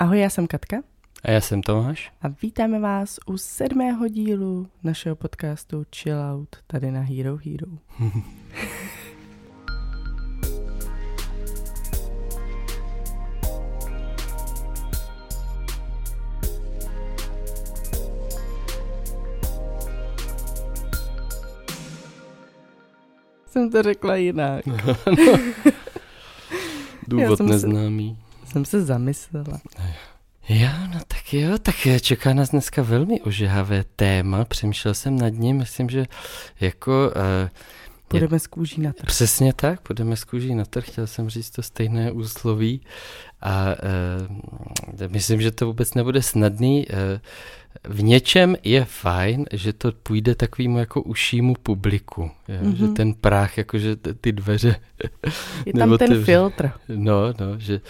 Ahoj, já jsem Katka. A já jsem Tomáš. A vítáme vás u sedmého dílu našeho podcastu Chill Out tady na Hero Hero. jsem to řekla jinak. Důvod neznámý. Se, jsem se zamyslela. Jo, no tak jo, tak čeká nás dneska velmi ožehavé téma, přemýšlel jsem nad ním, myslím, že jako... Uh, Půjdeme z kůží na trh. Přesně tak, půjdeme z kůží na trh, chtěl jsem říct to stejné úsloví a uh, myslím, že to vůbec nebude snadný. Uh, v něčem je fajn, že to půjde takovému jako ušímu publiku, je, mm-hmm. že mhm. ten práh, jakože ty dveře... Je tam ten filtr. No, no, že,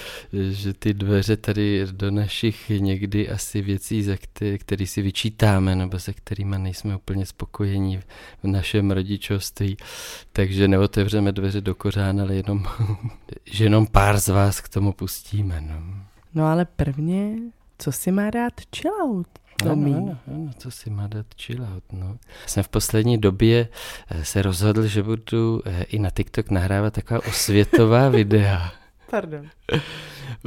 že ty dveře tady do našich někdy asi věcí, za které, které si vyčítáme, nebo se kterými nejsme úplně spokojení v našem rodičovství, takže neotevřeme dveře do kořán, ale jenom, že jenom pár z vás k tomu pustíme. No, no ale prvně, co si má dát chill out? Ano, ano, ano, co si má dát chill out, no. Jsem v poslední době eh, se rozhodl, že budu eh, i na TikTok nahrávat taková osvětová videa. Pardon.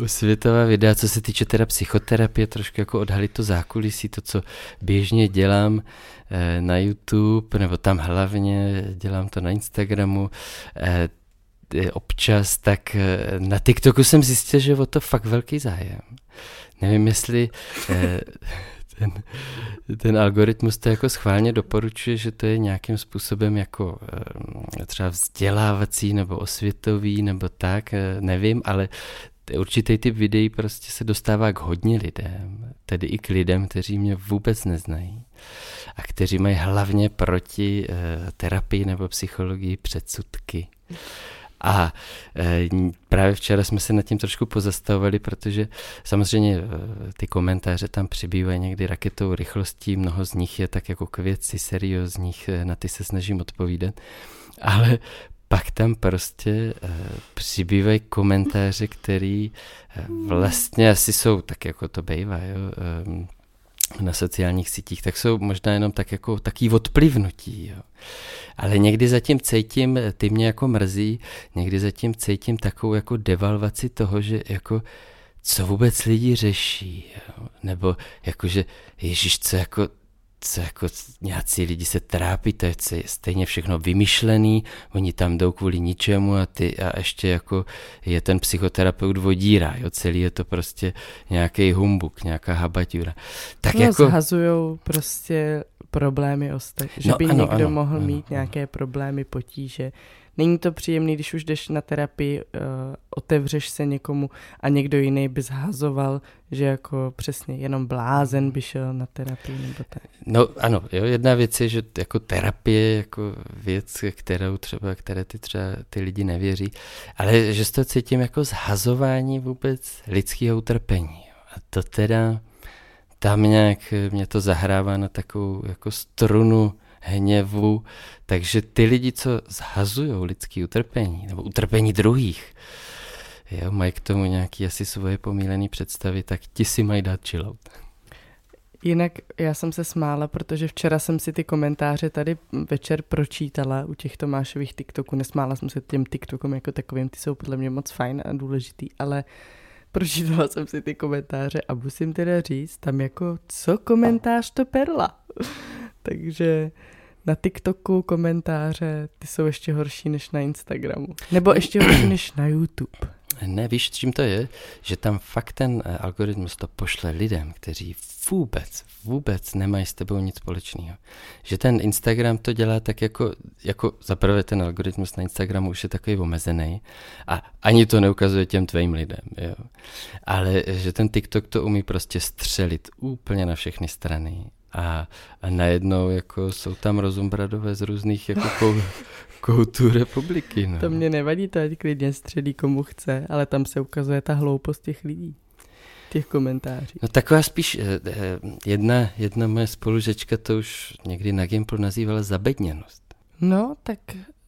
Osvětová videa, co se týče teda psychoterapie, trošku jako odhalit to zákulisí, to, co běžně dělám eh, na YouTube, nebo tam hlavně dělám to na Instagramu, občas, tak na TikToku jsem zjistil, že o to fakt velký zájem. Nevím, jestli ten, ten algoritmus to jako schválně doporučuje, že to je nějakým způsobem jako eh, třeba vzdělávací nebo osvětový nebo tak, eh, nevím, ale určitý typ videí prostě se dostává k hodně lidem, tedy i k lidem, kteří mě vůbec neznají a kteří mají hlavně proti terapii nebo psychologii předsudky. A e, právě včera jsme se nad tím trošku pozastavovali, protože samozřejmě e, ty komentáře tam přibývají někdy raketou rychlostí, mnoho z nich je tak jako k věci, seriózních, e, na ty se snažím odpovídat. Ale pak tam prostě přibývají komentáře, které e, vlastně asi jsou tak, jako to bývá, jo, na sociálních sítích, tak jsou možná jenom tak jako taký odplivnutí. Jo. Ale někdy zatím cítím, ty mě jako mrzí, někdy zatím cítím takovou jako devalvaci toho, že jako co vůbec lidi řeší, jo. nebo jakože Ježíš, co jako co jako nějací lidi se trápí, to je stejně všechno vymyšlený, oni tam jdou kvůli ničemu a, ty, a ještě jako je ten psychoterapeut vodíra, jo, celý je to prostě nějaký humbuk, nějaká habaťura. Tak no, jako... zhazujou prostě problémy ostatní, že no, by ano, někdo ano, mohl ano, mít ano. nějaké problémy, potíže, Není to příjemný, když už jdeš na terapii, uh, otevřeš se někomu a někdo jiný by zhazoval, že jako přesně jenom blázen by šel na terapii nebo tak. No ano, jo, jedna věc je, že jako terapie jako věc, kterou třeba, které ty třeba ty lidi nevěří, ale že to cítím jako zhazování vůbec lidského utrpení. A to teda tam nějak mě to zahrává na takovou jako strunu hněvu. Takže ty lidi, co zhazují lidský utrpení nebo utrpení druhých, jo, mají k tomu nějaké asi svoje pomílené představy, tak ti si mají dát chillout. Jinak já jsem se smála, protože včera jsem si ty komentáře tady večer pročítala u těch Tomášových TikToků. Nesmála jsem se těm TikTokům jako takovým, ty jsou podle mě moc fajn a důležitý, ale pročítala jsem si ty komentáře a musím teda říct, tam jako co komentář to perla. Takže na TikToku komentáře, ty jsou ještě horší než na Instagramu. Nebo ještě horší než na YouTube. Ne, víš, čím to je? Že tam fakt ten eh, algoritmus to pošle lidem, kteří vůbec, vůbec nemají s tebou nic společného. Že ten Instagram to dělá tak jako, jako zaprvé ten algoritmus na Instagramu už je takový omezený a ani to neukazuje těm tvým lidem, jo. Ale že ten TikTok to umí prostě střelit úplně na všechny strany a, a najednou jako jsou tam rozumbradové z různých jako kou, koutů republiky. No. To mě nevadí, to ať klidně středí komu chce, ale tam se ukazuje ta hloupost těch lidí těch komentářích. No taková spíš, eh, eh, jedna, jedna moje spolužečka to už někdy na Gimplu nazývala zabedněnost. No, tak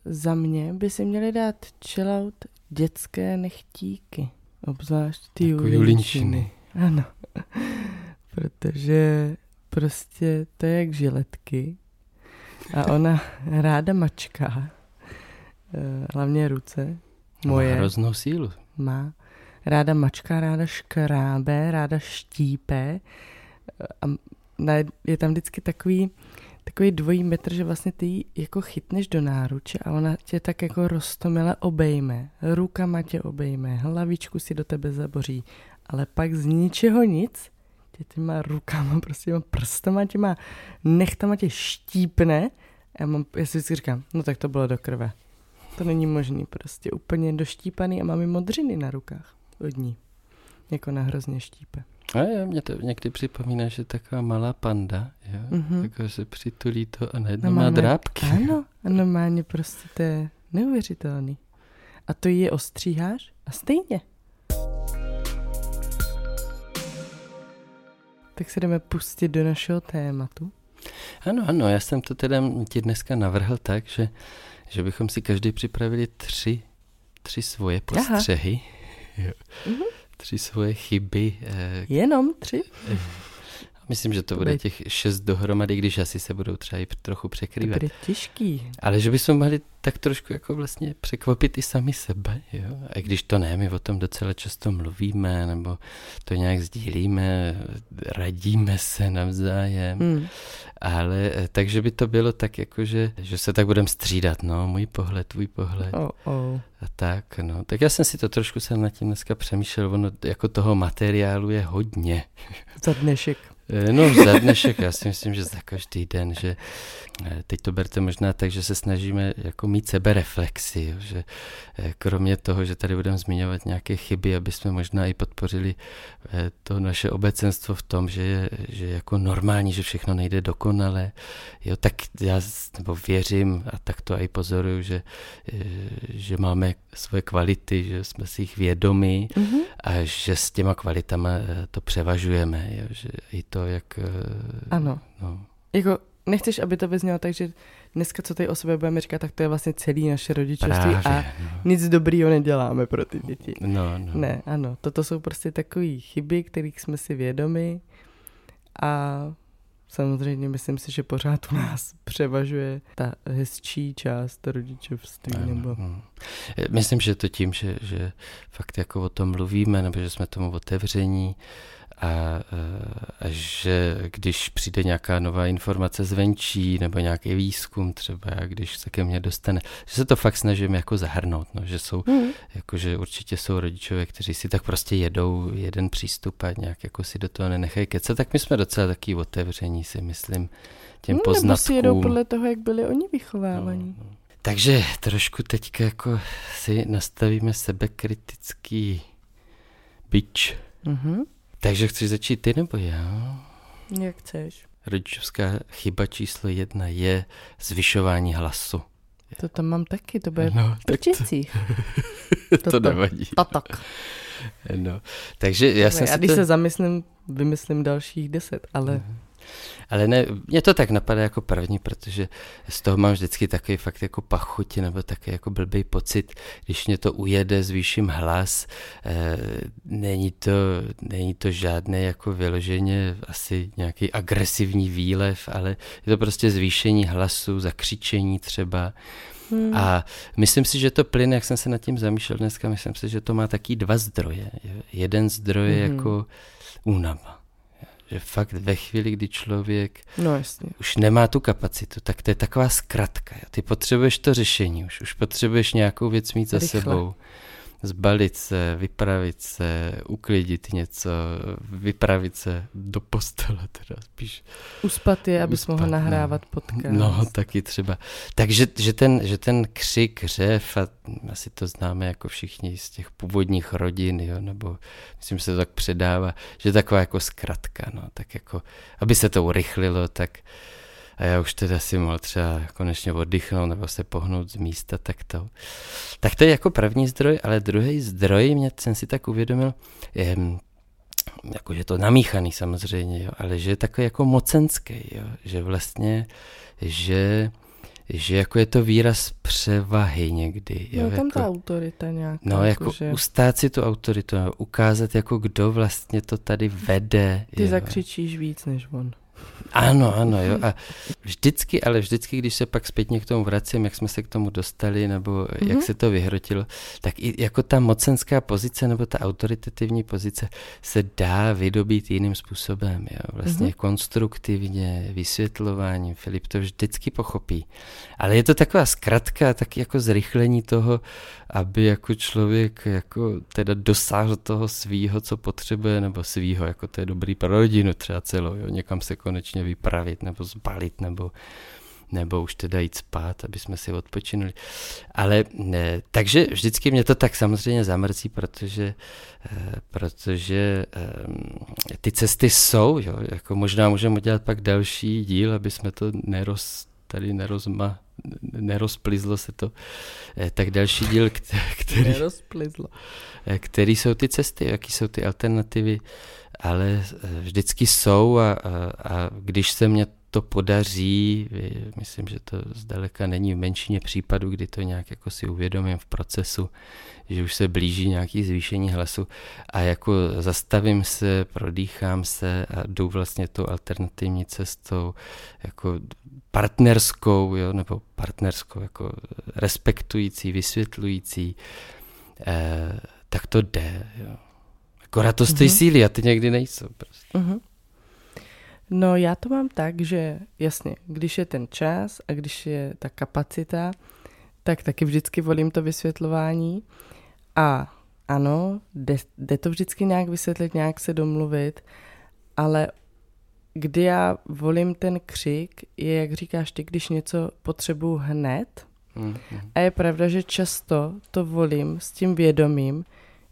za mě by si měli dát chillout dětské nechtíky, obzvlášť ty jako julinčiny. Ano, protože prostě to je jak žiletky a ona ráda mačká, eh, hlavně ruce, moje. Má hroznou sílu. Má. Ráda mačká, ráda škrábe, ráda štípe a je tam vždycky takový, takový dvojí metr, že vlastně ty ji jako chytneš do náruče a ona tě tak jako roztomile obejme, rukama tě obejme, hlavičku si do tebe zaboří, ale pak z ničeho nic tě těma rukama, prostě těma prstama, těma nechtama tě štípne já, mám, já si vždycky říkám, no tak to bylo do krve. To není možný, prostě úplně doštípaný a mám i modřiny na rukách od ní. Jako na hrozně štípe. A je, mě to někdy připomíná, že taková malá panda, jo? Mm-hmm. Jako se přitulí to a najednou no, má drápky. Ano, a normálně prostě to je neuvěřitelný. A to je ostříháš a stejně. Tak se jdeme pustit do našeho tématu. Ano, ano, já jsem to teda ti dneska navrhl tak, že, že bychom si každý připravili tři, tři svoje postřehy. Jo. Mm-hmm. Tři svoje chyby. Eh, Jenom tři? Myslím, že to, to bude těch šest dohromady, když asi se budou třeba i trochu překrývat. To bude těžký. Ale že bychom mohli tak trošku jako vlastně překvapit i sami sebe, jo. A když to ne, my o tom docela často mluvíme, nebo to nějak sdílíme, radíme se navzájem. Hmm. Ale eh, takže by to bylo tak jako, že, že se tak budeme střídat, no, můj pohled, tvůj pohled. Oh, oh. A tak, no. Tak já jsem si to trošku jsem nad tím dneska přemýšlel, ono jako toho materiálu je hodně. Za dnešek. Eh, no za dnešek, já si myslím, že za každý den, že teď to berte možná tak, že se snažíme jako mít sebereflexi, že eh, kromě toho, že tady budeme zmiňovat nějaké chyby, aby jsme možná i podpořili to naše obecenstvo v tom, že je, že jako normální, že všechno nejde dokonale, jo, tak já nebo věřím a tak to i pozoruju, že, že máme svoje kvality, že jsme si jich vědomí mm-hmm. a že s těma kvalitama to převažujeme, jo, že i to, jak... Eh, ano. No. Jako nechceš, aby to vyznělo tak, že dneska, co tady o sobě budeme říkat, tak to je vlastně celý naše rodičovství Právě, a no. nic dobrýho neděláme pro ty děti. No, no. Ne, ano, toto jsou prostě takové chyby, kterých jsme si vědomi a samozřejmě myslím si, že pořád u nás převažuje ta hezčí část rodičovství. Ano, nebo... No. Myslím, že to tím, že, že fakt jako o tom mluvíme, nebo že jsme tomu otevření, a, a že když přijde nějaká nová informace zvenčí nebo nějaký výzkum třeba, když se ke mně dostane, že se to fakt snažím jako zahrnout, no, že jsou, mm. jako, že určitě jsou rodičové, kteří si tak prostě jedou jeden přístup a nějak jako si do toho nenechají kecat, tak my jsme docela taky otevření si myslím těm hmm, poznatkům. Nebo si jedou podle toho, jak byli oni vychovávaní. No, no. Takže trošku teďka jako si nastavíme sebekritický bič. Mm-hmm. Takže chceš začít ty nebo já? Jak chceš. Rodičovská chyba číslo jedna je zvyšování hlasu. To tam mám taky, to bude no, v prčicích. to, to nevadí. tak. No, takže já jsem Já když to... se zamyslím, vymyslím dalších deset, ale... Mm. Ale ne, mě to tak napadá jako první, protože z toho mám vždycky takový fakt jako pachuti nebo taky jako blbý pocit, když mě to ujede, zvýším hlas, e, není, to, není to žádné jako vyloženě asi nějaký agresivní výlev, ale je to prostě zvýšení hlasu, zakřičení třeba. Hmm. A myslím si, že to plyn, jak jsem se nad tím zamýšlel dneska, myslím si, že to má taky dva zdroje. Jeden zdroj je hmm. jako únava že fakt ve chvíli, kdy člověk no, jasně. už nemá tu kapacitu, tak to je taková zkratka. Ty potřebuješ to řešení už, už potřebuješ nějakou věc mít za Rychle. sebou zbalit se, vypravit se, uklidit něco, vypravit se do postele teda spíš. Uspat je, abys mohl nahrávat no, podcast. No, taky třeba. Takže že ten, že ten křik, řev, a asi to známe jako všichni z těch původních rodin, jo, nebo myslím, že se to tak předává, že taková jako zkratka, no, tak jako, aby se to urychlilo, tak a já už teda si mohl třeba konečně oddychnout nebo se pohnout z místa, tak to. Tak to je jako první zdroj, ale druhý zdroj, mě jsem si tak uvědomil, je, jakože to namíchaný samozřejmě, jo, ale že je takový jako mocenský, jo, že vlastně, že že jako je to výraz převahy někdy. Jo, jo, tam jako, ta autorita nějaká. No, jako že... ustát si tu autoritu, no, ukázat, jako kdo vlastně to tady vede. Ty jo. zakřičíš víc než on. Ano, ano, jo. A vždycky, ale vždycky, když se pak zpětně k tomu vracím, jak jsme se k tomu dostali, nebo mm-hmm. jak se to vyhrotilo, tak i jako ta mocenská pozice, nebo ta autoritativní pozice se dá vydobít jiným způsobem, jo. Vlastně mm-hmm. konstruktivně, vysvětlování. Filip to vždycky pochopí. Ale je to taková zkratka, tak jako zrychlení toho, aby jako člověk jako teda dosáhl toho svýho, co potřebuje, nebo svýho, jako to je dobrý pro rodinu třeba celou, jo. Někam se konečně vypravit nebo zbalit nebo nebo už teda jít spát, aby jsme si odpočinuli. Ale ne, takže vždycky mě to tak samozřejmě zamrzí, protože, eh, protože eh, ty cesty jsou, jo, jako možná můžeme udělat pak další díl, aby jsme to neroz, tady nerozma, nerozplizlo se to, eh, tak další díl, který, Nerozplizlo. který jsou ty cesty, jaký jsou ty alternativy, ale vždycky jsou a, a, a když se mě to podaří, myslím, že to zdaleka není v menšině případů, kdy to nějak jako si uvědomím v procesu, že už se blíží nějaký zvýšení hlasu a jako zastavím se, prodýchám se a jdu vlastně tou alternativní cestou, jako partnerskou, jo, nebo partnerskou, jako respektující, vysvětlující, eh, tak to jde, jo. Akorát to stojí mm-hmm. síly a ty někdy nejsou prostě. Mm-hmm. No já to mám tak, že jasně, když je ten čas a když je ta kapacita, tak taky vždycky volím to vysvětlování a ano, jde, jde to vždycky nějak vysvětlit, nějak se domluvit, ale kdy já volím ten křik, je, jak říkáš ty, když něco potřebuji hned. Mm-hmm. A je pravda, že často to volím s tím vědomím,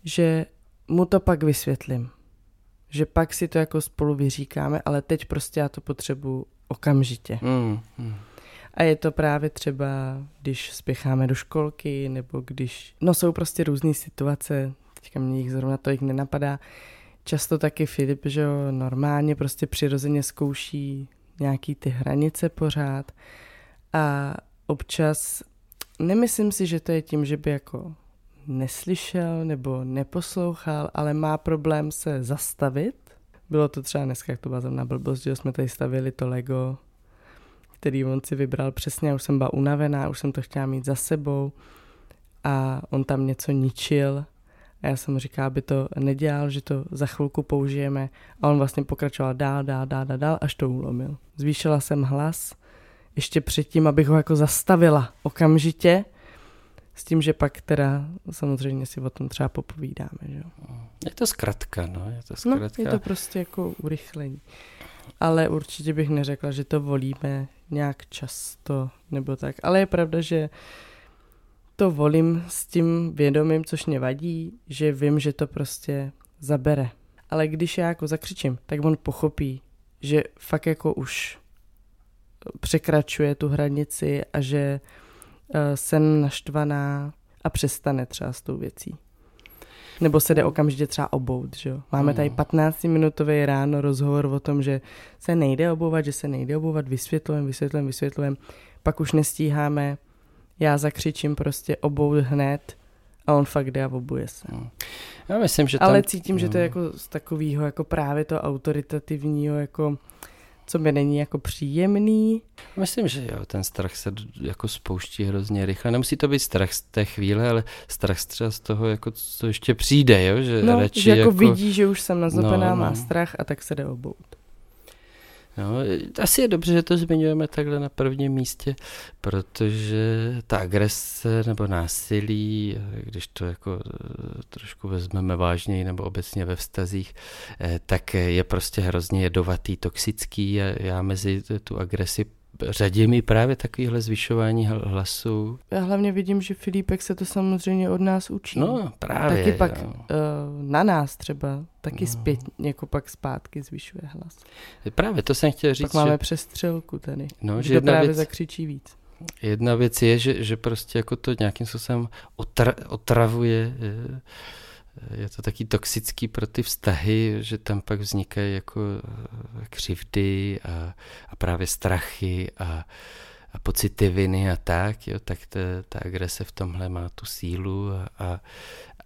že mu to pak vysvětlím že pak si to jako spolu vyříkáme, ale teď prostě já to potřebuji okamžitě. Mm, mm. A je to právě třeba, když spěcháme do školky, nebo když, no jsou prostě různé situace, teďka mě jich zrovna to jich nenapadá. Často taky Filip, že jo, normálně prostě přirozeně zkouší nějaký ty hranice pořád. A občas nemyslím si, že to je tím, že by jako neslyšel nebo neposlouchal, ale má problém se zastavit. Bylo to třeba dneska, jak to byla zrovna blbost, že jsme tady stavili to Lego, který on si vybral přesně, už jsem byla unavená, už jsem to chtěla mít za sebou. A on tam něco ničil a já jsem říkala, aby to nedělal, že to za chvilku použijeme a on vlastně pokračoval dál, dál, dál, dál, dál až to ulomil. Zvýšila jsem hlas ještě předtím, abych ho jako zastavila okamžitě, s tím, že pak teda samozřejmě si o tom třeba popovídáme. Že? Je to zkratka, no. Je to, zkratka. No, je to prostě jako urychlení. Ale určitě bych neřekla, že to volíme nějak často nebo tak. Ale je pravda, že to volím s tím vědomím, což mě vadí, že vím, že to prostě zabere. Ale když já jako zakřičím, tak on pochopí, že fakt jako už překračuje tu hranici a že Eh, jsem naštvaná a přestane třeba s tou věcí. Nebo se jde okamžitě třeba obout, že jo. Máme tady 15-minutový hmm. ráno rozhovor o tom, že se nejde obouvat, že se nejde obouvat, vysvětlujeme, vysvětlujeme, vysvětlujeme, pak už nestíháme, já zakřičím prostě obout hned a on fakt jde a obuje se. Hmm. Já myslím, že tam... Ale cítím, že to je jako z takového jako právě to autoritativního jako co mi není jako příjemný. Myslím, že jo, ten strach se jako spouští hrozně rychle. Nemusí to být strach z té chvíle, ale strach třeba z toho, jako co ještě přijde, jo? Že no, radši že jako, jako vidí, že už jsem nazopená, no, má no. strach a tak se jde obout. No, asi je dobře, že to zmiňujeme takhle na prvním místě, protože ta agrese nebo násilí, když to jako eh, trošku vezmeme vážněji nebo obecně ve vztazích, eh, tak je prostě hrozně jedovatý, toxický já mezi tu agresi řadím i právě takovýhle zvyšování hlasu. Já hlavně vidím, že Filipek se to samozřejmě od nás učí. No, právě. Taky pak uh, na nás třeba, taky no. zpět, jako pak zpátky zvyšuje hlas. Právě, to jsem chtěl říct. Pak máme že... přestřelku tady, no, že jedna právě věc, zakřičí víc. Jedna věc je, že, že prostě jako to nějakým způsobem otr, otravuje je, je to taky toxický pro ty vztahy, že tam pak vznikají jako eh, křivdy a, a právě strachy a, a pocity viny a tak, jo, tak ta, ta agrese v tomhle má tu sílu, a, a,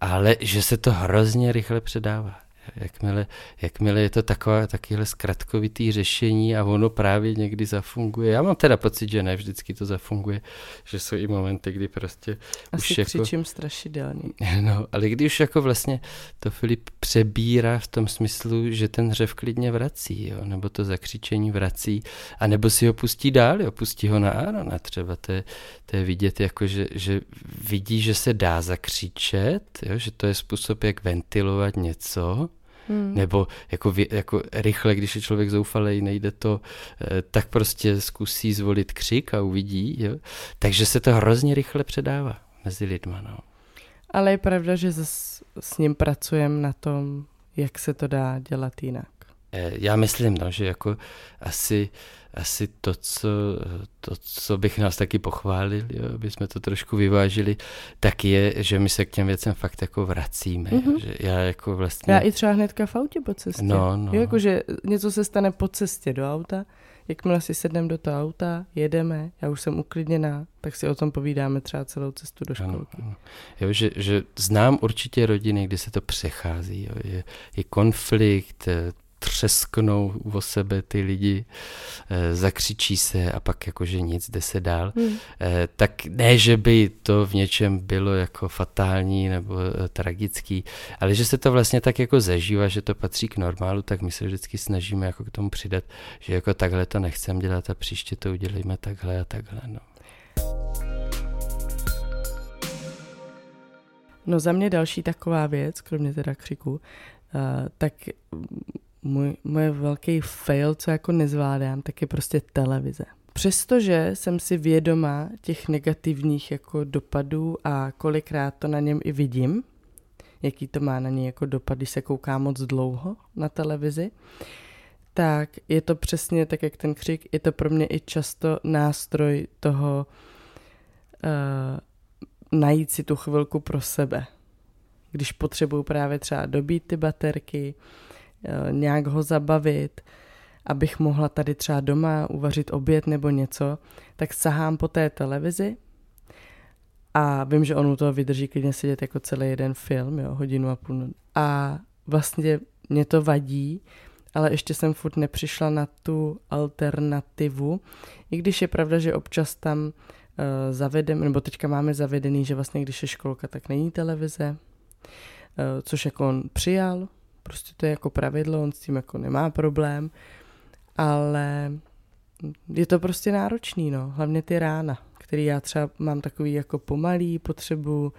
ale že se to hrozně rychle předává. Jakmile, jakmile je to takové, takové zkratkovitý řešení a ono právě někdy zafunguje. Já mám teda pocit, že ne vždycky to zafunguje, že jsou i momenty, kdy prostě Asi už jako... křičím strašidelný. No, ale když už jako vlastně to Filip přebírá v tom smyslu, že ten hřev klidně vrací, jo, nebo to zakřičení vrací, a nebo si ho pustí dál, jo, pustí ho na Arona třeba, to je, to je vidět jako, že, že vidí, že se dá zakřičet, jo, že to je způsob, jak ventilovat něco, Hmm. Nebo jako, jako rychle, když je člověk zoufalý, nejde to, eh, tak prostě zkusí zvolit křik a uvidí. Jo? Takže se to hrozně rychle předává mezi lidma. No. Ale je pravda, že s, s ním pracujeme na tom, jak se to dá dělat jinak. Eh, já myslím, no, že jako asi, asi to, co, to, co bych nás taky pochválil, jo, aby jsme to trošku vyvážili, tak je, že my se k těm věcem fakt jako vracíme. Mm-hmm. Mhm. že já jako vlastně... Já i třeba hnedka v autě po cestě. No, no. Jo, jako, že něco se stane po cestě do auta, jakmile si sedneme do toho auta, jedeme, já už jsem uklidněná, tak si o tom povídáme třeba celou cestu do školky. Ano, ano. Jo, že, že znám určitě rodiny, kdy se to přechází. Jo. Je, je konflikt, třesknou o sebe ty lidi, e, zakřičí se a pak jakože nic, jde se dál. Hmm. E, tak ne, že by to v něčem bylo jako fatální nebo e, tragický, ale že se to vlastně tak jako zažívá, že to patří k normálu, tak my se vždycky snažíme jako k tomu přidat, že jako takhle to nechcem dělat a příště to udělíme takhle a takhle. No. No za mě další taková věc, kromě teda křiku, tak můj, můj velký fail, co jako nezvládám, tak je prostě televize. Přestože jsem si vědoma těch negativních jako dopadů a kolikrát to na něm i vidím, jaký to má na něj jako dopad, když se kouká moc dlouho na televizi, tak je to přesně tak, jak ten křik, je to pro mě i často nástroj toho uh, najít si tu chvilku pro sebe. Když potřebuju právě třeba dobít ty baterky, Eh, nějak ho zabavit, abych mohla tady třeba doma uvařit oběd nebo něco, tak sahám po té televizi a vím, že on u toho vydrží klidně sedět jako celý jeden film, jo, hodinu a půl. A vlastně mě to vadí, ale ještě jsem furt nepřišla na tu alternativu, i když je pravda, že občas tam uh, zavedeme, nebo teďka máme zavedený, že vlastně když je školka, tak není televize, uh, což jako on přijal, Prostě to je jako pravidlo, on s tím jako nemá problém, ale je to prostě náročný, no. Hlavně ty rána, který já třeba mám takový jako pomalý, potřebu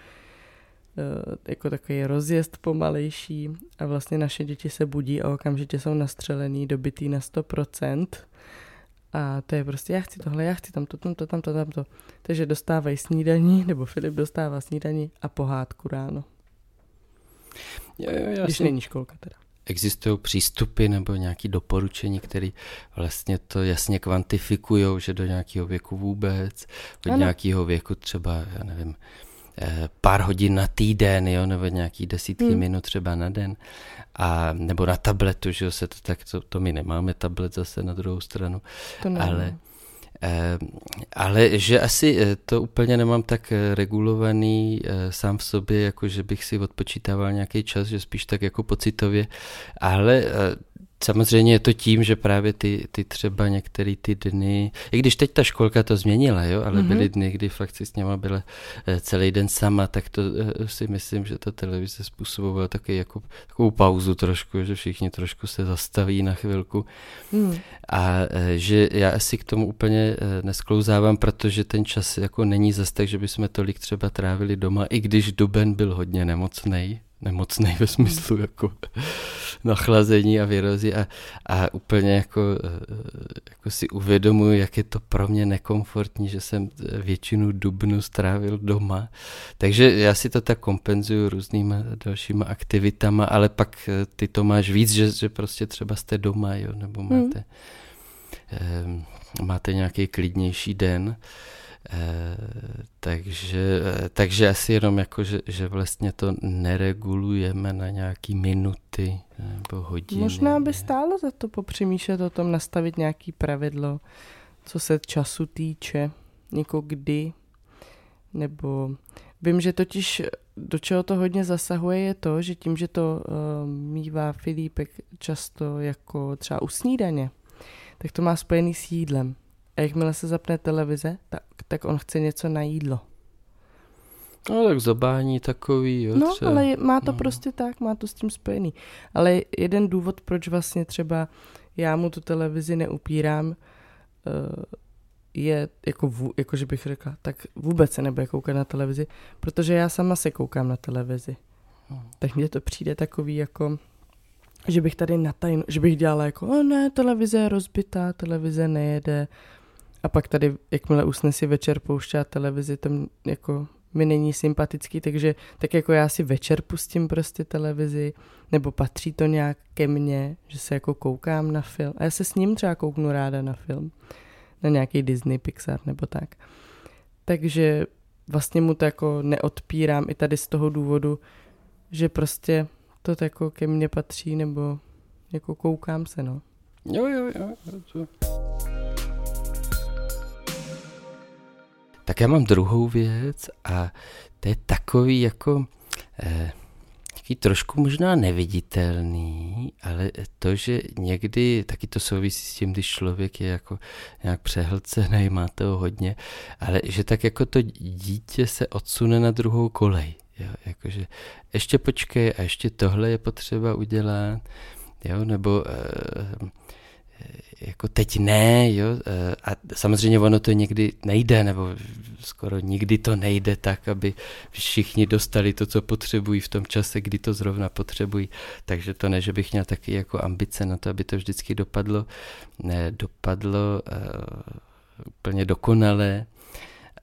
eh, jako takový rozjezd pomalejší a vlastně naše děti se budí a okamžitě jsou nastřelený, dobitý na 100%. A to je prostě, já chci tohle, já chci tamto, tamto, tamto, tamto. Takže dostávají snídaní, nebo Filip dostává snídaní a pohádku ráno. Jo, jo, Když není školka teda. Existují přístupy nebo nějaké doporučení, které vlastně to jasně kvantifikují, že do nějakého věku vůbec, do ano. nějakého věku třeba, já nevím, eh, pár hodin na týden, jo, nebo nějaký desítky hmm. minut třeba na den, a, nebo na tabletu, že jo, se to tak, to, to my nemáme tablet zase na druhou stranu, to ale Eh, ale že asi eh, to úplně nemám tak eh, regulovaný sám v sobě, jako že bych si odpočítával nějaký čas, že spíš tak jako pocitově, ale Samozřejmě je to tím, že právě ty, ty třeba některé ty dny, i když teď ta školka to změnila, jo, ale mm-hmm. byly dny, kdy fakt si s něma byla eh, celý den sama, tak to eh, si myslím, že ta televize způsobovala taky jako takovou pauzu trošku, že všichni trošku se zastaví na chvilku. Mm. A eh, že já asi k tomu úplně nesklouzávám, protože ten čas jako není zas tak, že bychom tolik třeba trávili doma, i když Duben byl hodně nemocný, nemocný ve smyslu jako nachlazení a virozy a, a úplně jako, jako si uvědomuji, jak je to pro mě nekomfortní, že jsem většinu dubnu strávil doma. Takže já si to tak kompenzuju různýma dalšíma aktivitama, ale pak ty to máš víc, že, že prostě třeba jste doma, jo, nebo hmm. máte, hmm. eh, máte nějaký klidnější den. Eh, eh, takže asi jenom jako, že, že vlastně to neregulujeme na nějaký minuty nebo hodiny. Možná by stálo za to popřemýšlet o tom, nastavit nějaký pravidlo, co se času týče, jako kdy, nebo vím, že totiž do čeho to hodně zasahuje je to, že tím, že to uh, mývá Filipek často jako třeba u snídaně, tak to má spojený s jídlem. A jakmile se zapne televize, tak, tak on chce něco na jídlo. No tak zobání takový, jo. No, třeba. ale má to no. prostě tak, má to s tím spojený. Ale jeden důvod, proč vlastně třeba já mu tu televizi neupírám, uh, je, jako, jako že bych řekla, tak vůbec se nebude koukat na televizi, protože já sama se koukám na televizi. Hmm. Tak mně to přijde takový jako, že bych tady natajn, že bych dělala jako, o ne, televize je rozbitá, televize nejede. A pak tady, jakmile usne si večer pouštět televizi, to jako mi není sympatický, takže tak jako já si večer pustím prostě televizi, nebo patří to nějak ke mně, že se jako koukám na film. A já se s ním třeba kouknu ráda na film na nějaký Disney, Pixar nebo tak. Takže vlastně mu to jako neodpírám i tady z toho důvodu, že prostě to jako ke mně patří nebo jako koukám se, no. Jo, jo, jo. jo. Tak já mám druhou věc a to je takový jako eh, taky trošku možná neviditelný, ale to, že někdy taky to souvisí s tím, když člověk je jako nějak přehlcený, má toho hodně, ale že tak jako to dítě se odsune na druhou kolej. Jo, jakože ještě počkej a ještě tohle je potřeba udělat, jo, nebo uh, jako teď ne, jo, eh, a samozřejmě ono to někdy nejde, nebo skoro nikdy to nejde tak, aby všichni dostali to, co potřebují v tom čase, kdy to zrovna potřebují, takže to ne, že bych měl taky jako ambice na to, aby to vždycky dopadlo, ne, dopadlo uh, úplně dokonale,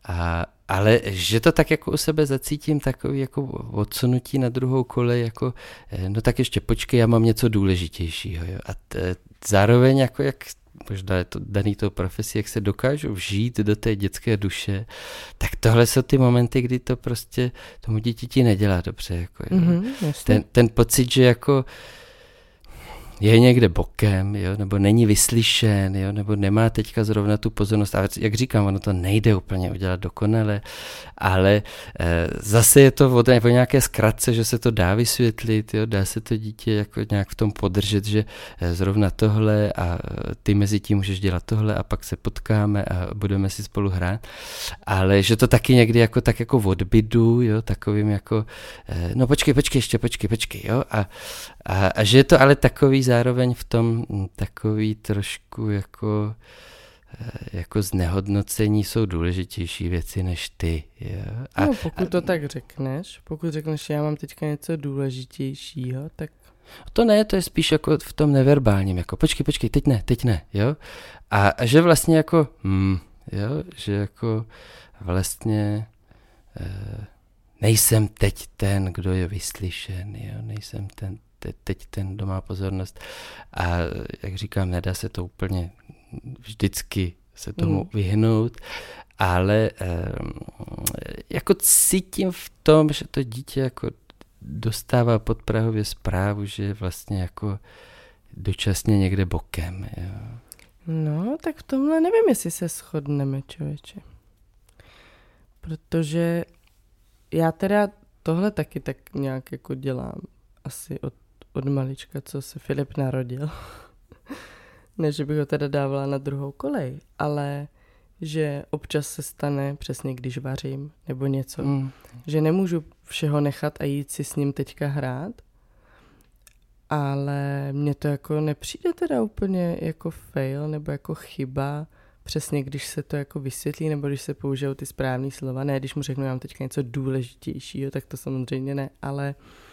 a, ale že to tak jako u sebe zacítím, takový jako odsunutí na druhou kolej, jako eh, no tak ještě počkej, já mám něco důležitějšího. Jo. A t, zároveň jako jak možná je to daný tou profesí, jak se dokážu vžít do té dětské duše, tak tohle jsou ty momenty, kdy to prostě tomu dítěti nedělá dobře. Jako, mm-hmm, ten, ten pocit, že jako je někde bokem, jo, nebo není vyslyšen, jo, nebo nemá teďka zrovna tu pozornost. A jak říkám, ono to nejde úplně udělat dokonale, ale e, zase je to o, nějaké zkratce, že se to dá vysvětlit, jo, dá se to dítě jako nějak v tom podržet, že e, zrovna tohle a ty mezi tím můžeš dělat tohle a pak se potkáme a budeme si spolu hrát. Ale že to taky někdy jako tak jako odbydu, jo, takovým jako, e, no počkej, počkej, ještě počkej, počkej, jo, a, a, a že je to ale takový zároveň v tom takový trošku jako eh, jako znehodnocení jsou důležitější věci než ty. Jo? A, no, pokud to a, tak řekneš, pokud řekneš, že já mám teďka něco důležitějšího, tak... To ne, to je spíš jako v tom neverbálním, jako počkej, počkej, teď ne, teď ne, jo? A, a že vlastně jako, hm, jo, že jako vlastně... Eh, nejsem teď ten, kdo je vyslyšen, jo? nejsem ten, teď ten, kdo má pozornost. A jak říkám, nedá se to úplně vždycky se tomu mm. vyhnout, ale jako cítím v tom, že to dítě jako dostává pod Prahově zprávu, že je vlastně jako dočasně někde bokem. Jo. No, tak v tomhle nevím, jestli se shodneme, člověče. Protože já teda tohle taky tak nějak jako dělám asi od, od malička, co se Filip narodil. ne, že bych ho teda dávala na druhou kolej, ale že občas se stane, přesně když vařím, nebo něco, mm. že nemůžu všeho nechat a jít si s ním teďka hrát, ale mně to jako nepřijde teda úplně jako fail nebo jako chyba, přesně když se to jako vysvětlí nebo když se použijou ty správné slova. Ne, když mu řeknu, já mám teďka něco důležitějšího, tak to samozřejmě ne, ale uh,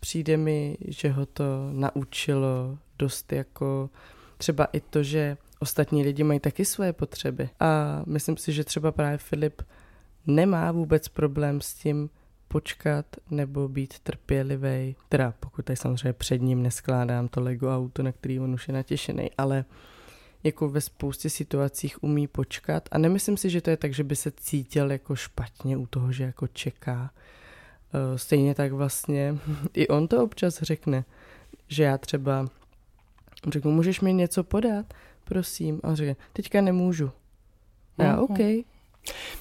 přijde mi, že ho to naučilo dost jako třeba i to, že ostatní lidi mají taky svoje potřeby. A myslím si, že třeba právě Filip nemá vůbec problém s tím počkat nebo být trpělivý. Teda pokud tady samozřejmě před ním neskládám to Lego auto, na který on už je natěšený, ale jako ve spoustě situacích umí počkat a nemyslím si, že to je tak, že by se cítil jako špatně u toho, že jako čeká. Eh, stejně tak vlastně i on to občas řekne, že já třeba Řeknu, můžeš mi něco podat? Prosím. A on řekne, teďka nemůžu. A já, Mhm. OK.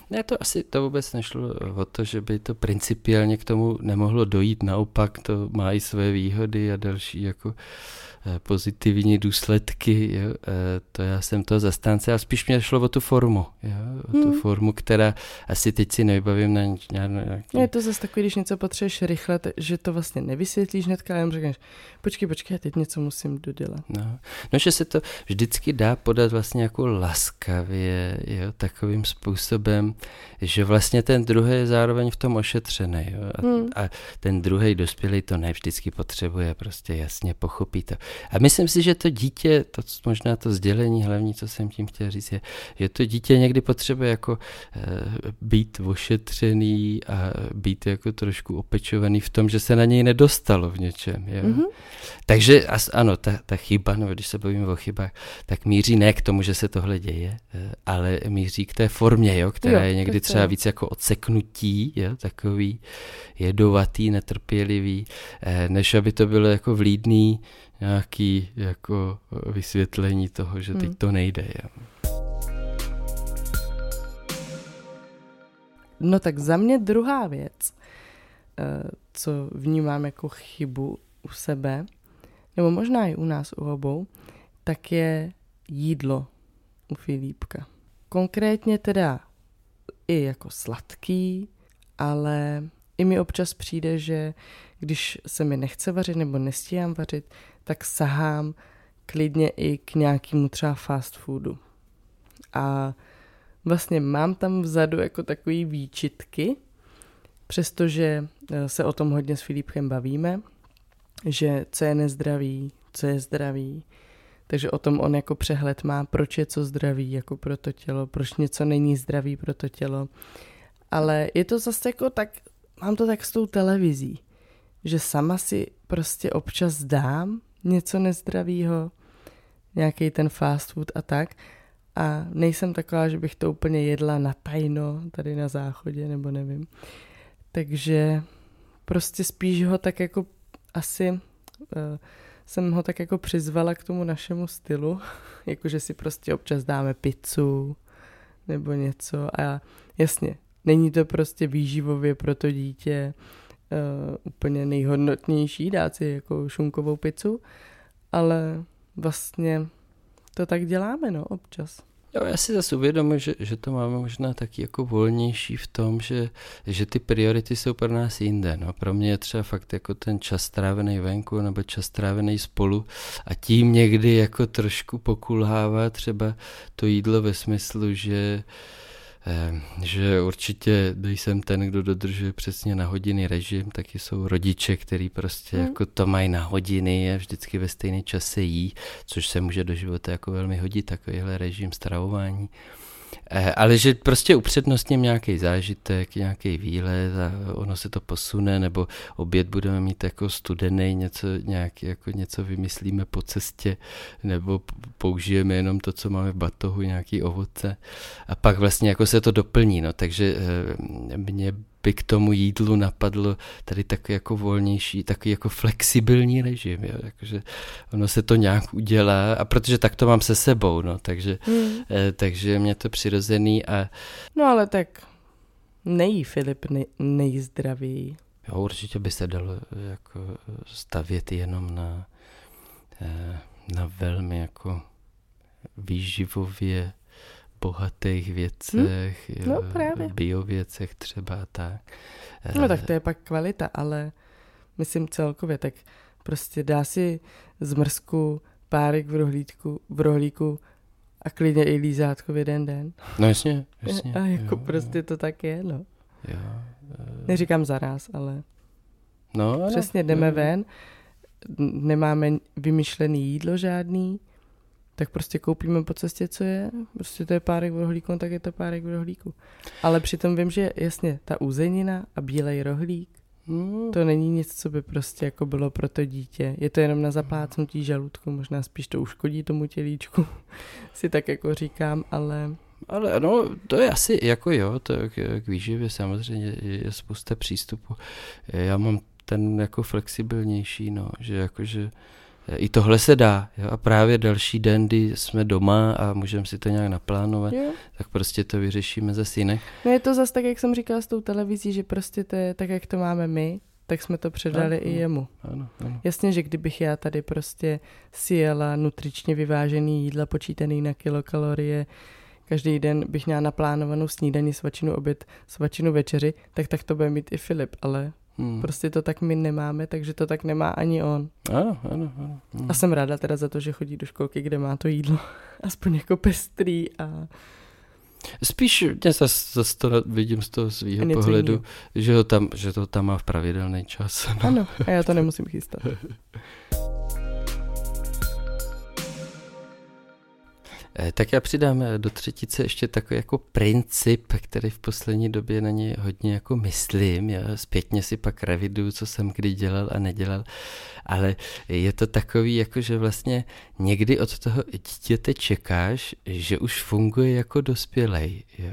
Ne, to asi to vůbec nešlo o to, že by to principiálně k tomu nemohlo dojít. Naopak to má i své výhody a další jako eh, pozitivní důsledky. Jo. Eh, To já jsem to zastánce, ale spíš mě šlo o tu formu. Jo. O tu Hmm. formu, která asi teď si nevybavím na ně- na nějaký... Je to zase takový, když něco potřebuješ rychle, že to vlastně nevysvětlíš hnedka, ale jenom řekneš, počkej, počkej, já teď něco musím dodělat. No. no, že se to vždycky dá podat vlastně jako laskavě, jo, takovým způsobem, že vlastně ten druhý je zároveň v tom ošetřený. Jo, a, Hmm. a ten druhý dospělý to ne vždycky potřebuje, prostě jasně pochopí to. A myslím si, že to dítě, to možná to sdělení hlavní, co jsem tím chtěl říct, je, že to dítě někdy potřebuje jako e, být ošetřený a být jako trošku opečovaný v tom, že se na něj nedostalo v něčem. Jo? Mhm. Takže as, ano, ta, ta chyba, nebo když se bavíme o chybách, tak míří ne k tomu, že se tohle děje, eh, ale míří k té formě, jo, která Jo, je někdy třeba jo. víc jako odseknutí, jo, takový jedovatý, netrpělivý, eh, než aby to bylo jako vlídný nějaký jako vysvětlení toho, že teď Hmm. to nejde. Jo. No tak za mě druhá věc, eh, co vnímám jako chybu u sebe, nebo možná i u nás u obou, tak je jídlo u Filipka. Konkrétně teda i jako sladký, ale i mi občas přijde, že když se mi nechce vařit nebo nestíhám vařit, tak sahám klidně i k nějakému třeba fast foodu. A vlastně mám tam vzadu jako takový výčitky, přestože eh, se o tom hodně s Filipkem bavíme, že co je nezdravý, co je zdravý, takže o tom on jako přehled má, proč je co zdravý jako pro to tělo, proč něco není zdravý pro to tělo. Ale je to zase jako tak, mám to tak s tou televizí, že sama si prostě občas dám něco nezdravýho, nějaký ten fast food a tak. A nejsem taková, že bych to úplně jedla na tajno tady na záchodě, nebo nevím. Takže prostě spíš ho tak jako asi uh, jsem ho tak jako přizvala k tomu našemu stylu, jakože si prostě občas dáme pizzu nebo něco a jasně, není to prostě výživově pro to dítě úplně nejhodnotnější dát si jako šunkovou pizzu, ale vlastně to tak děláme, no, občas. Jo, já si zase uvědomuji, že, že to máme možná taky jako volnější v tom, že, že ty priority jsou pro nás jinde. No. Pro mě je třeba fakt jako ten čas strávený venku nebo čas strávený spolu a tím někdy jako trošku pokulhává třeba to jídlo ve smyslu, že eh, že určitě jsem ten, kdo dodržuje přesně na hodiny režim, taky jsou rodiče, který prostě Hmm. jako to mají na hodiny a vždycky ve stejný čase jí, což se může do života jako velmi hodit, takovýhle režim stravování. Eh, Ale že prostě upřednostním nějaký zážitek, nějaký výlet a ono se to posune, nebo oběd budeme mít jako studený, něco, nějaký, jako něco vymyslíme po cestě, nebo použijeme jenom to, co máme v batohu, nějaký ovoce. A pak vlastně jako se to doplní, no, takže eh, mě by k tomu jídlu napadlo tady takový jako volnější, takový jako flexibilní režim, jo, jakože ono se to nějak udělá a protože tak to mám se sebou, no, takže. Eh, takže mě to přirozený a No ale tak nejí Filip nej, nejzdravěji. jo, určitě by se dalo eh, jako stavět jenom na, eh, na velmi jako výživově bohatých věcech, No, jo, právě. biověcech třeba a tak. No tak to je pak kvalita, ale myslím celkově, tak prostě dá si zmrzku párek v rohlíku, v rohlíku a klidně i lízátko v jeden den. No jasně, jasně. A jako jo, prostě to tak je, no. Jo, eh, Neříkám zaraz, ale no, přesně jdeme jo. ven, n- nemáme vymyšlený jídlo žádný, tak prostě koupíme po cestě, co je. Prostě to je párek v rohlíku, no tak je to párek v rohlíku. Ale přitom vím, že jasně, ta uzenina a bílej rohlík, Hmm. to není nic, co by prostě jako bylo pro to dítě. Je to jenom na zaplácnutí žaludku, možná spíš to uškodí tomu tělíčku, si tak jako říkám, ale Ale no, to je asi jako jo, to k, k výživě samozřejmě je, je spousta přístupů. Já mám ten jako flexibilnější, no, že jakože i tohle se dá. Jo? A právě další den, kdy jsme doma a můžeme si to nějak naplánovat, jo. tak prostě to vyřešíme ze synech. No je to zase tak, jak jsem říkala s tou televizí, že prostě to je tak, jak to máme my, tak jsme to předali ano, i jemu. Ano, ano. Jasně, že kdybych já tady prostě si jela nutričně vyvážený jídla, počítaný na kilokalorie, každý den bych měla naplánovanou snídaní, svačinu oběd, svačinu večeři, tak tak to bude mít i Filip, ale Hmm. Prostě to tak my nemáme, takže to tak nemá ani on. Ano, ano, ano. Hmm. A jsem ráda teda za to, že chodí do školky, kde má to jídlo aspoň jako pestrý a... Spíš mě zase zas to vidím z toho svého pohledu, že, ho tam, že to tam má v pravidelný čas. No. Ano, a já to nemusím chystat. tak já přidám eh, do třetice ještě takový jako princip, který v poslední době na něj hodně jako myslím. Já zpětně si pak reviduju, co jsem kdy dělal a nedělal, ale je to takový, jako že vlastně někdy od toho dítěte čekáš, že už funguje jako dospělej. Jo?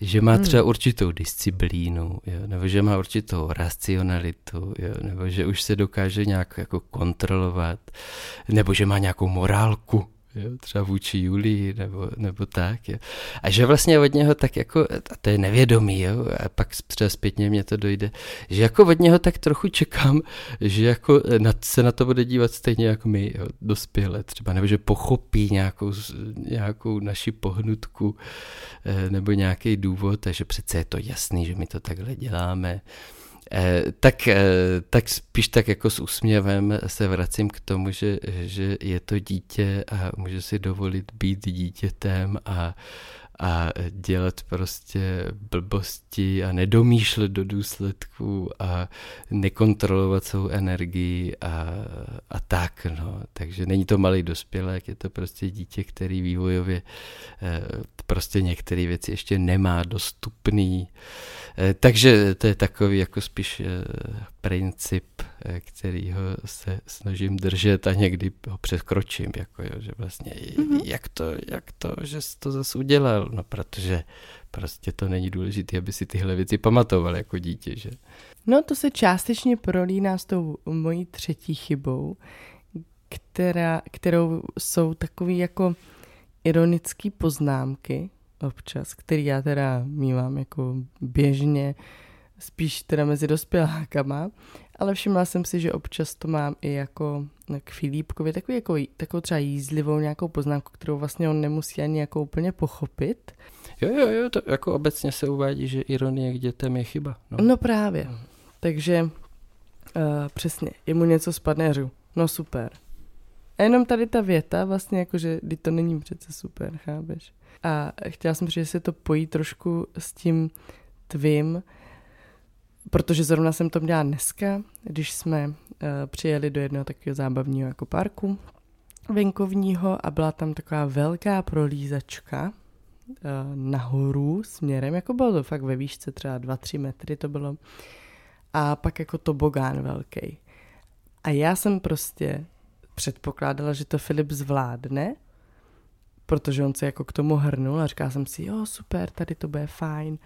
Že má hmm. třeba určitou disciplínu, jo? nebo že má určitou racionalitu, jo? nebo že už se dokáže nějak jako kontrolovat, nebo že má nějakou morálku, jo, třeba vůči Julii nebo, nebo tak. Jo. A že vlastně od něho tak jako, a to je nevědomý, jo, a pak třeba zpětně mě to dojde, že jako od něho tak trochu čekám, že jako na, se na to bude dívat stejně jako my, jo, dospěle třeba, nebo že pochopí nějakou, nějakou naši pohnutku eh, nebo nějaký důvod, a že přece je to jasný, že my to takhle děláme. Eh, tak, eh, tak spíš tak jako s úsměvem se vracím k tomu, že, že je to dítě a může si dovolit být dítětem a, a dělat prostě blbosti a nedomýšlet do důsledků a nekontrolovat svou energii a, a tak, no. Takže není to malý dospělek, je to prostě dítě, který vývojově eh, prostě některé věci ještě nemá dostupný. Eh, takže to je takový jako spíš eh, princip, kterýho se snažím držet a někdy ho překročím, jako jo, že vlastně mm-hmm. jak, to, jak to, že jsi to zase udělal, no protože prostě to není důležité, aby si tyhle věci pamatoval jako dítě, že? No to se částečně prolíná s tou mojí třetí chybou, která, kterou jsou takový jako ironické poznámky občas, který já teda mývám jako běžně, spíš teda mezi dospělákama, ale všimla jsem si, že občas to mám i jako k Filipkovi, takový jako, takovou třeba jízlivou nějakou poznámku, kterou vlastně on nemusí ani jako úplně pochopit. Jo, jo, jo, to jako obecně se uvádí, že ironie k dětem je chyba. No, no právě, takže uh, přesně, jemu něco spadne, říu, no super, a jenom tady ta věta vlastně jako, že to není přece super, chápeš? A chtěla jsem říct, že se to pojí trošku s tím tvým, protože zrovna jsem to měla dneska, když jsme uh, přijeli do jednoho takového zábavního jako parku venkovního a byla tam taková velká prolízačka uh, nahoru směrem, jako bylo to fakt ve výšce třeba 2-3 metry to bylo a pak jako tobogán velký. A já jsem prostě předpokládala, že to Filip zvládne, protože on se jako k tomu hrnul a říkala jsem si, jo, super, tady to bude fajn.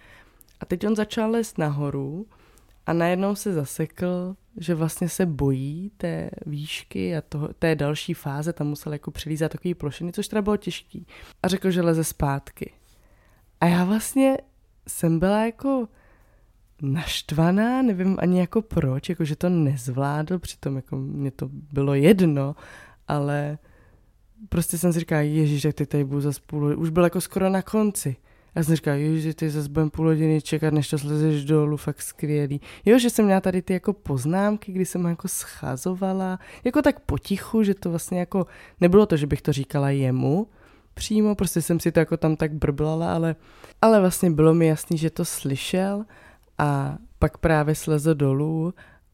A teď on začal lézt nahoru a najednou se zasekl, že vlastně se bojí té výšky a toho, té další fáze, tam musel jako přilízat takový plošiny, což teda bylo těžký. A řekl, že leze zpátky. A já vlastně jsem byla jako naštvaná, nevím ani jako proč, jako že to nezvládl, přitom jako mě to bylo jedno, ale prostě jsem si říkal, ježíš, jak ty tady budu půl hodiny. Už byl jako skoro na konci. A jsem říkal, ježíš, ty zase budem půl hodiny čekat, než to slezeš dolů, fakt skvělý. Jo, že jsem měla tady ty jako poznámky, kdy jsem jako schazovala, jako tak potichu, že to vlastně jako, nebylo to, že bych to říkala jemu, přímo, prostě jsem si to jako tam tak brblala, ale, ale vlastně bylo mi jasný, že to slyšel a pak právě slezl dolů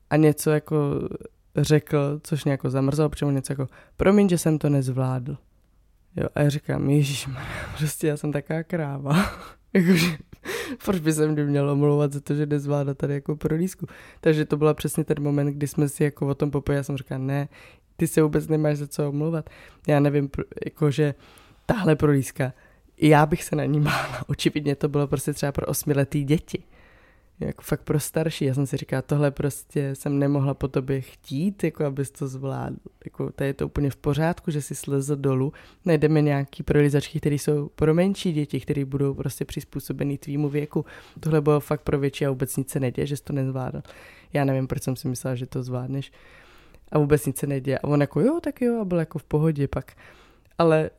a něco jako řekl, což mě jako zamrzelo, protože něco jako, promiň, že jsem to nezvládl. Jo, a já říkám, ježíš, prostě já jsem taká kráva. Jakože, proč by se mě měl omlouvat za to, že nezvládá tady jako prolízku. Takže to byl přesně ten moment, kdy jsme si jako o tom popojili, já jsem říkal, ne, ty se vůbec nemáš za co omlouvat. Já nevím, jakože tahle prolízka, já bych se na ní mála. Očividně to bylo prostě třeba pro osmiletý děti. Jako fakt pro starší. Já jsem si říkala, tohle prostě jsem nemohla po tobě chtít, jako abys to zvládl. Jako, to je to úplně v pořádku, že si slezl dolů. Najdeme nějaký prolizačky, které jsou pro menší děti, které budou prostě přizpůsobený tvýmu věku. Tohle bylo fakt pro větší a vůbec nic se neděje, že jsi to nezvládl. Já nevím, proč jsem si myslela, že to zvládneš. A vůbec nic se neděje. A on jako jo, tak jo, a byl jako v pohodě pak. Ale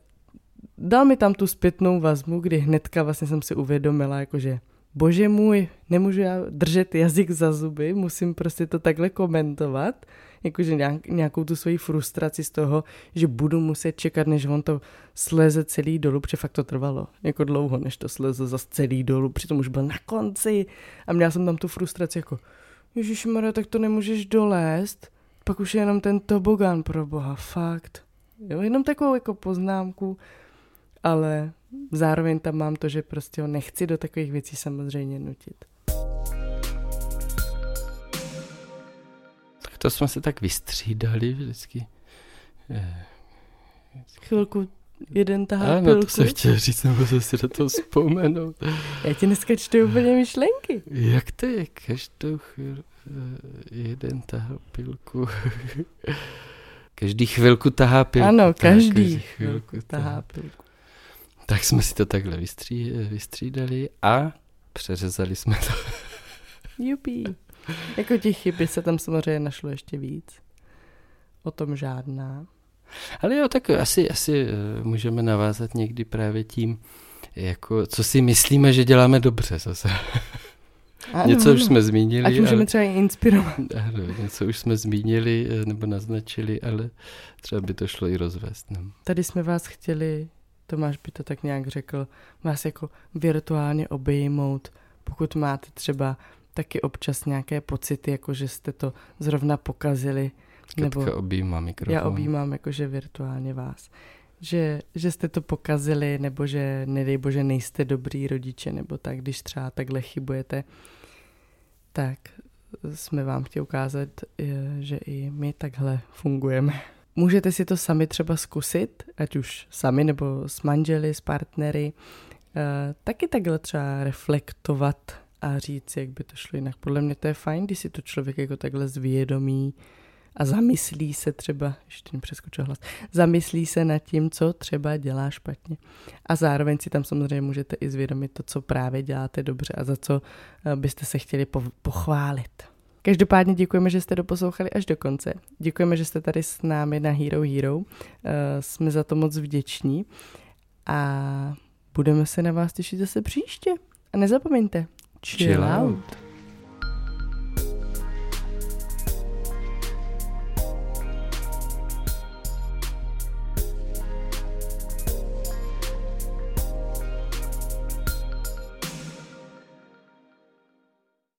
dal mi tam tu zpětnou vazbu, kdy hnedka vlastně jsem si uvědomila, jakože bože můj, nemůžu já držet jazyk za zuby, musím prostě to takhle komentovat, jakože nějakou tu svoji frustraci z toho, že budu muset čekat, než on to sleze celý dolů, protože fakt to trvalo jako dlouho, než to sleze za celý dolů, přitom už byl na konci. A měla jsem tam tu frustraci jako, Maria, tak to nemůžeš dolézt, pak už je jenom ten tobogán pro boha, fakt. Jo, jenom takovou jako poznámku, ale zároveň tam mám to, že prostě ho nechci do takových věcí samozřejmě nutit. Tak to jsme se tak vystřídali vždycky. Eh, Chvilku jeden tahá ano, pilku. to jsem chtěl říct, nebo jsem si do toho vzpomenout. Já ti dneska čtu úplně myšlenky. Jak to je? Každou chvíli eh, jeden tahá pilku. Každý chvilku tahá pilku. Ano, každý, každý chvilku tahá pilku. Tak jsme si to takhle vystří, vystřídali a přeřezali jsme to. Jupí. Jako těch chyby se tam samozřejmě našlo ještě víc. O tom žádná. Ale jo, tak asi, asi eh, můžeme navázat někdy právě tím, jako, co si myslíme, že děláme dobře zase. Ano, něco už jsme zmínili. Ať můžeme ale, třeba inspirovat. Ano, něco už jsme zmínili eh, nebo naznačili, ale třeba by to šlo i rozvést. No. Tady jsme vás chtěli Tomáš by to tak nějak řekl, vás jako virtuálně obejmout, pokud máte třeba taky občas nějaké pocity, jako že jste to zrovna pokazili. Katka nebo objímá mikrofon. Já objímám jakože virtuálně vás. Že, že jste to pokazili, nebo že nedej bože nejste dobrý rodiče, nebo tak, když třeba takhle chybujete, tak jsme vám chtěli ukázat, že i my takhle fungujeme. Můžete si to sami třeba zkusit, ať už sami nebo s manželi, s partnery, uh, taky takhle třeba reflektovat a říct, jak by to šlo jinak. Podle mě to je fajn, když si to člověk jako takhle zvědomí a zamyslí se třeba, ještě mi přeskočil hlas, zamyslí se nad tím, co třeba dělá špatně. A zároveň si tam samozřejmě můžete i zvědomit to, co právě děláte dobře a za co eh, byste se chtěli pochválit. Každopádně děkujeme, že jste doposlouchali až do konce. Děkujeme, že jste tady s námi na Hero Hero. Uh, jsme za to moc vděční a budeme se na vás těšit zase příště. A nezapomeňte, chill, chill out. out.